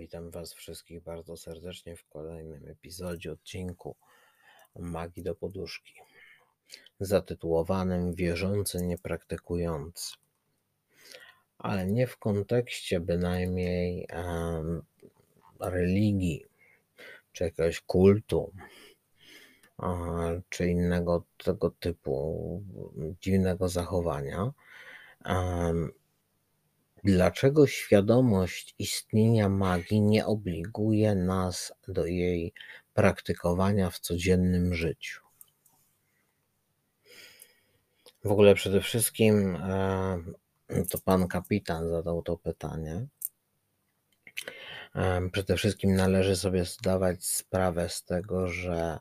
Witam Was wszystkich bardzo serdecznie w kolejnym epizodzie odcinku Magii do Poduszki, zatytułowanym Wierzący niepraktykujący. Ale nie w kontekście bynajmniej um, religii, czy jakiegoś kultu, um, czy innego tego typu dziwnego zachowania. Um, Dlaczego świadomość istnienia magii nie obliguje nas do jej praktykowania w codziennym życiu? W ogóle przede wszystkim to pan kapitan zadał to pytanie. Przede wszystkim należy sobie zdawać sprawę z tego, że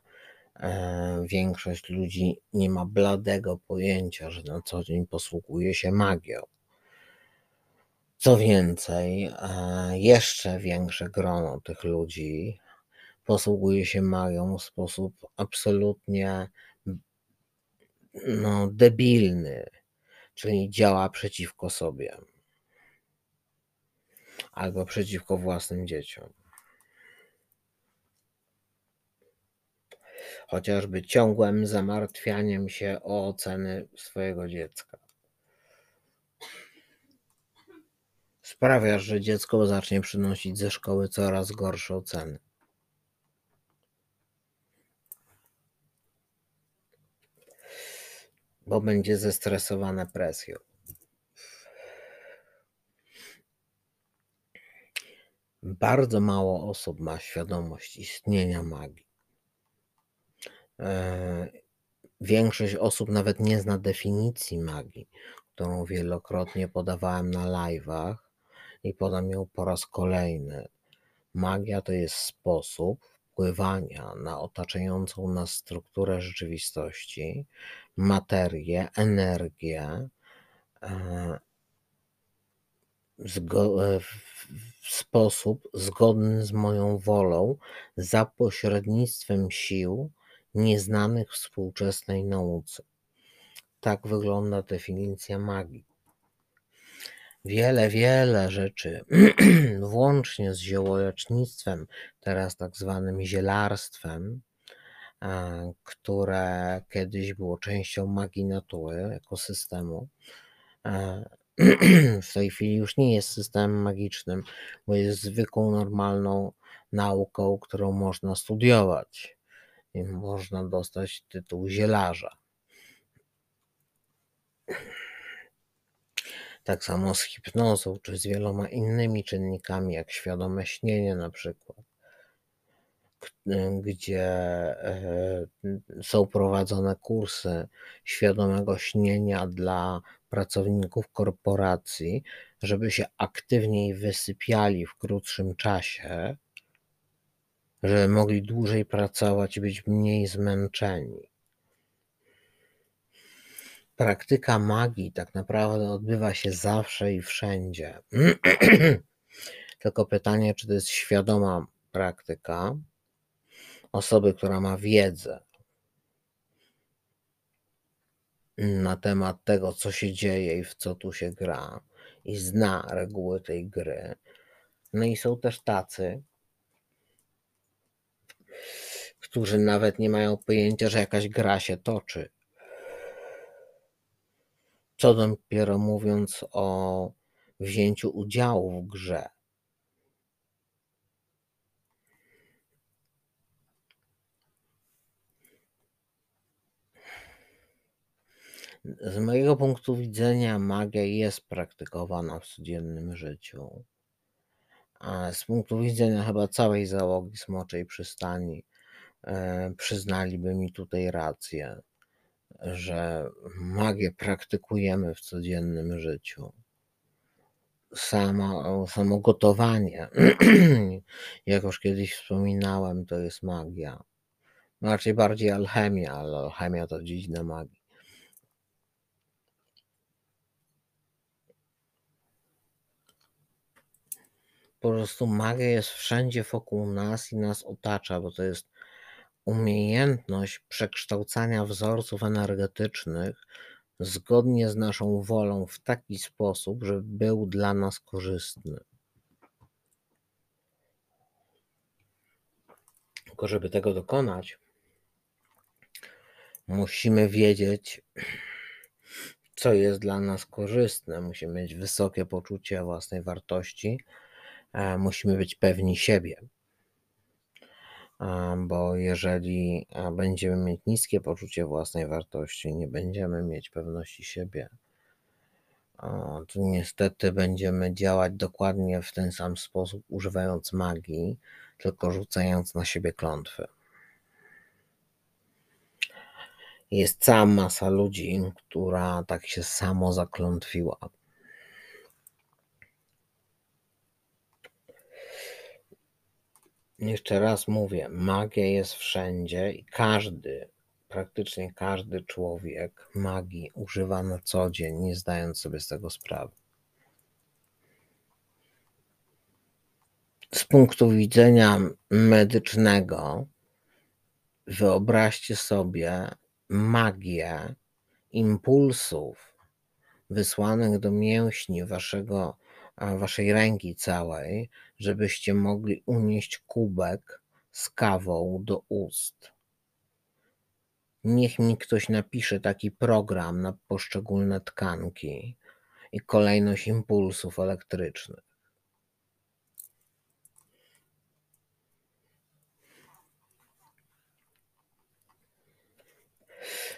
większość ludzi nie ma bladego pojęcia, że na co dzień posługuje się magią co więcej, jeszcze większe grono tych ludzi posługuje się magią w sposób absolutnie no, debilny, czyli działa przeciwko sobie albo przeciwko własnym dzieciom. Chociażby ciągłym zamartwianiem się o oceny swojego dziecka. Sprawiasz, że dziecko zacznie przynosić ze szkoły coraz gorsze oceny. Bo będzie zestresowane presją. Bardzo mało osób ma świadomość istnienia magii. E, większość osób nawet nie zna definicji magii, którą wielokrotnie podawałem na live'ach i podam ją po raz kolejny. Magia to jest sposób wpływania na otaczającą nas strukturę rzeczywistości, materię, energię e, e, w sposób zgodny z moją wolą za pośrednictwem sił nieznanych współczesnej nauce. Tak wygląda definicja magii wiele, wiele rzeczy, włącznie z ziołolecznictwem, teraz tak zwanym zielarstwem, które kiedyś było częścią magii natury, ekosystemu. W tej chwili już nie jest systemem magicznym, bo jest zwykłą, normalną nauką, którą można studiować i można dostać tytuł zielarza. Tak samo z hipnozą, czy z wieloma innymi czynnikami, jak świadome śnienie na przykład, gdzie e, są prowadzone kursy świadomego śnienia dla pracowników korporacji, żeby się aktywniej wysypiali w krótszym czasie, żeby mogli dłużej pracować i być mniej zmęczeni praktyka magii tak naprawdę odbywa się zawsze i wszędzie. Tylko pytanie, czy to jest świadoma praktyka osoby, która ma wiedzę na temat tego, co się dzieje i w co tu się gra, i zna reguły tej gry. No i są też tacy, którzy nawet nie mają pojęcia, że jakaś gra się toczy co dopiero mówiąc o wzięciu udziału w grze. Z mojego punktu widzenia magia jest praktykowana w codziennym życiu. A z punktu widzenia chyba całej załogi Smoczej Przystani e, przyznaliby mi tutaj rację że magię praktykujemy w codziennym życiu. Samo, samo gotowanie, jak już kiedyś wspominałem, to jest magia. Raczej bardziej alchemia, ale alchemia to dziedzina magii. Po prostu magia jest wszędzie wokół nas i nas otacza, bo to jest Umiejętność przekształcania wzorców energetycznych zgodnie z naszą wolą w taki sposób, żeby był dla nas korzystny. Tylko żeby tego dokonać, musimy wiedzieć, co jest dla nas korzystne. Musimy mieć wysokie poczucie własnej wartości, e, musimy być pewni siebie. Bo jeżeli będziemy mieć niskie poczucie własnej wartości, nie będziemy mieć pewności siebie, to niestety będziemy działać dokładnie w ten sam sposób, używając magii, tylko rzucając na siebie klątwy. Jest cała masa ludzi, która tak się samo zaklątwiła. Jeszcze raz mówię, magia jest wszędzie i każdy, praktycznie każdy człowiek magii używa na co dzień, nie zdając sobie z tego sprawy. Z punktu widzenia medycznego, wyobraźcie sobie magię impulsów wysłanych do mięśni waszego, waszej ręki całej, żebyście mogli unieść kubek z kawą do ust. Niech mi ktoś napisze taki program na poszczególne tkanki i kolejność impulsów elektrycznych.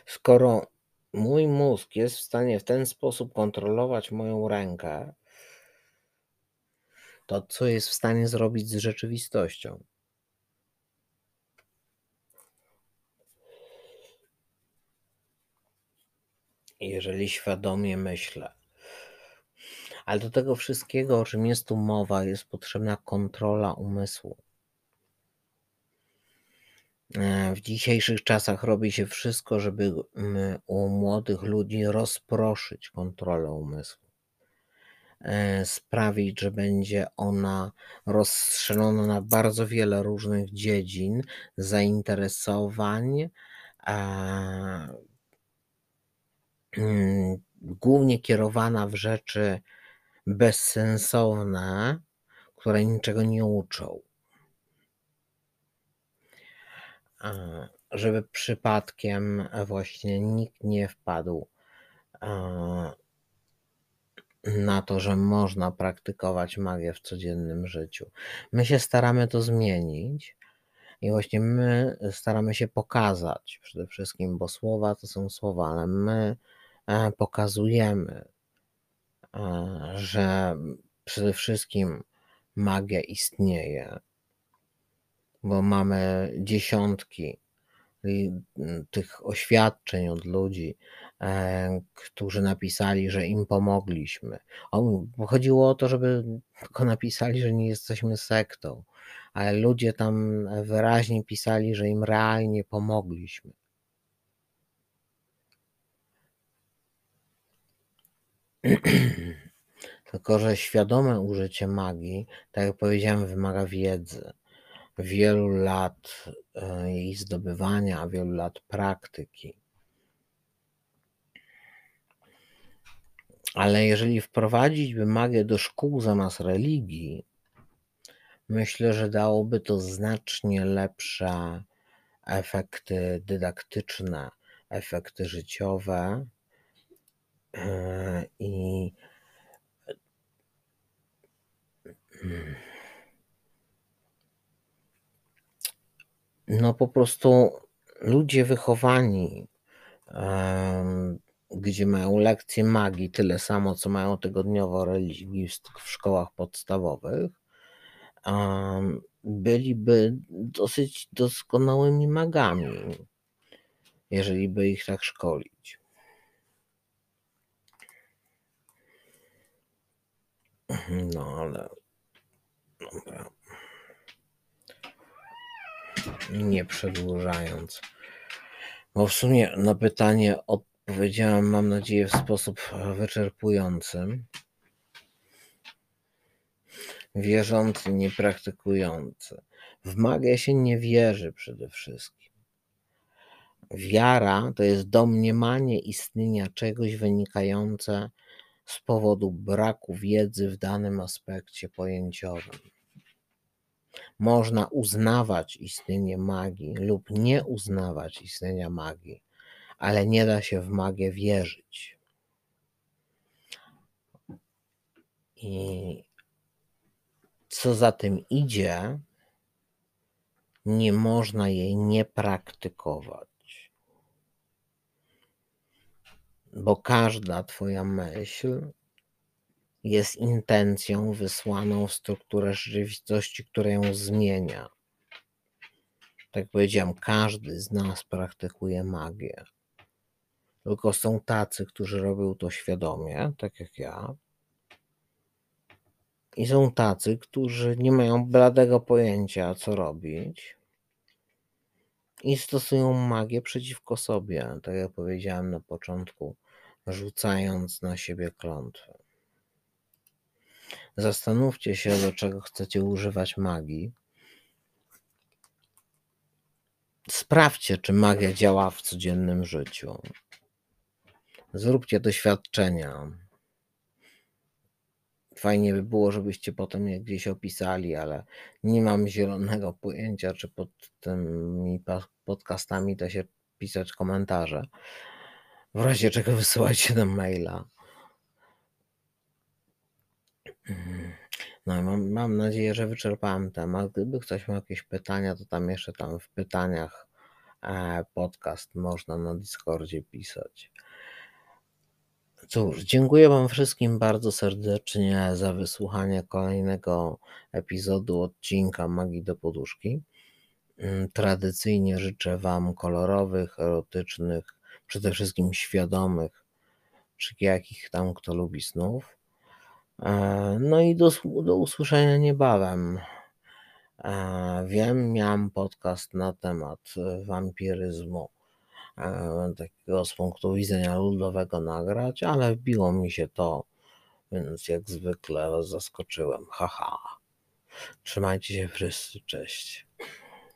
Skoro mój mózg jest w stanie w ten sposób kontrolować moją rękę, to co jest w stanie zrobić z rzeczywistością? Jeżeli świadomie myślę. Ale do tego wszystkiego, o czym jest tu mowa, jest potrzebna kontrola umysłu. E, w dzisiejszych czasach robi się wszystko, żeby u młodych ludzi rozproszyć kontrolę umysłu. E, sprawić, że będzie ona rozstrzelona na bardzo wiele różnych dziedzin, zainteresowań, mm, głównie kierowana w rzeczy bezsensowne, które niczego nie uczą. Żeby przypadkiem właśnie nikt nie wpadł na to, że można praktykować magię w codziennym życiu. My się staramy to zmienić i właśnie my staramy się pokazać przede wszystkim, bo słowa to są słowa, ale my e, pokazujemy, e, że przede wszystkim magia istnieje bo mamy dziesiątki tych oświadczeń od ludzi, którzy napisali, że im pomogliśmy. chodziło o to, żeby tylko napisali, że nie jesteśmy sektą, ale ludzie tam wyraźnie pisali, że im realnie pomogliśmy. Tylko, że świadome użycie magii, tak jak powiedziałem, wymaga wiedzy wielu lat e, jej zdobywania, wielu lat praktyki. Ale jeżeli wprowadzić by magię do szkół zamiast religii, myślę, że dałoby to znacznie lepsze efekty dydaktyczne, efekty życiowe e, i no po prostu ludzie wychowani, gdzie mają lekcje magii tyle samo, co mają tygodniowo religii w szkołach podstawowych, byliby dosyć doskonałymi magami, jeżeli by ich tak szkolić. No ale. Dobra nie przedłużając. Bo w sumie na pytanie odpowiedziałem, mam nadzieję, w sposób wyczerpujący. Wierzący, niepraktykujący. W magię się nie wierzy przede wszystkim. Wiara to jest domniemanie istnienia czegoś wynikające z powodu braku wiedzy w danym aspekcie pojęciowym. Można uznawać istnienie magii lub nie uznawać istnienia magii, ale nie da się w magię wierzyć. I co za tym idzie, nie można jej nie praktykować. Bo każda Twoja myśl jest intencją wysłaną w strukturę rzeczywistości, która ją zmienia. Tak powiedziałem, każdy z nas praktykuje magię. Tylko są tacy, którzy robią to świadomie, tak jak ja. I są tacy, którzy nie mają bladego pojęcia, co robić. I stosują magię przeciwko sobie, tak jak powiedziałem na początku, rzucając na siebie klątwy. Zastanówcie się, do czego chcecie używać magii. Sprawdźcie, czy magia działa w codziennym życiu. Zróbcie doświadczenia. Fajnie by było, żebyście potem je gdzieś opisali, ale nie mam zielonego pojęcia, czy pod tymi podcastami da się pisać komentarze. W razie czego wysyłajcie nam maila. No mam, mam nadzieję, że wyczerpałem temat. Gdyby ktoś miał jakieś pytania, to tam jeszcze tam w pytaniach e, podcast można na Discordzie pisać. Cóż, dziękuję Wam wszystkim bardzo serdecznie za wysłuchanie kolejnego epizodu odcinka Magii do Poduszki. Mm, tradycyjnie życzę Wam kolorowych, erotycznych, przede wszystkim świadomych, czy jakich tam kto lubi snów. E, no i do, do usłyszenia niebawem. E, wiem, miałem podcast na temat wampiryzmu, e, takiego z punktu widzenia ludowego nagrać, ale wbiło mi się to, więc jak zwykle zaskoczyłem. Haha. Trzymajcie się wszyscy, cześć.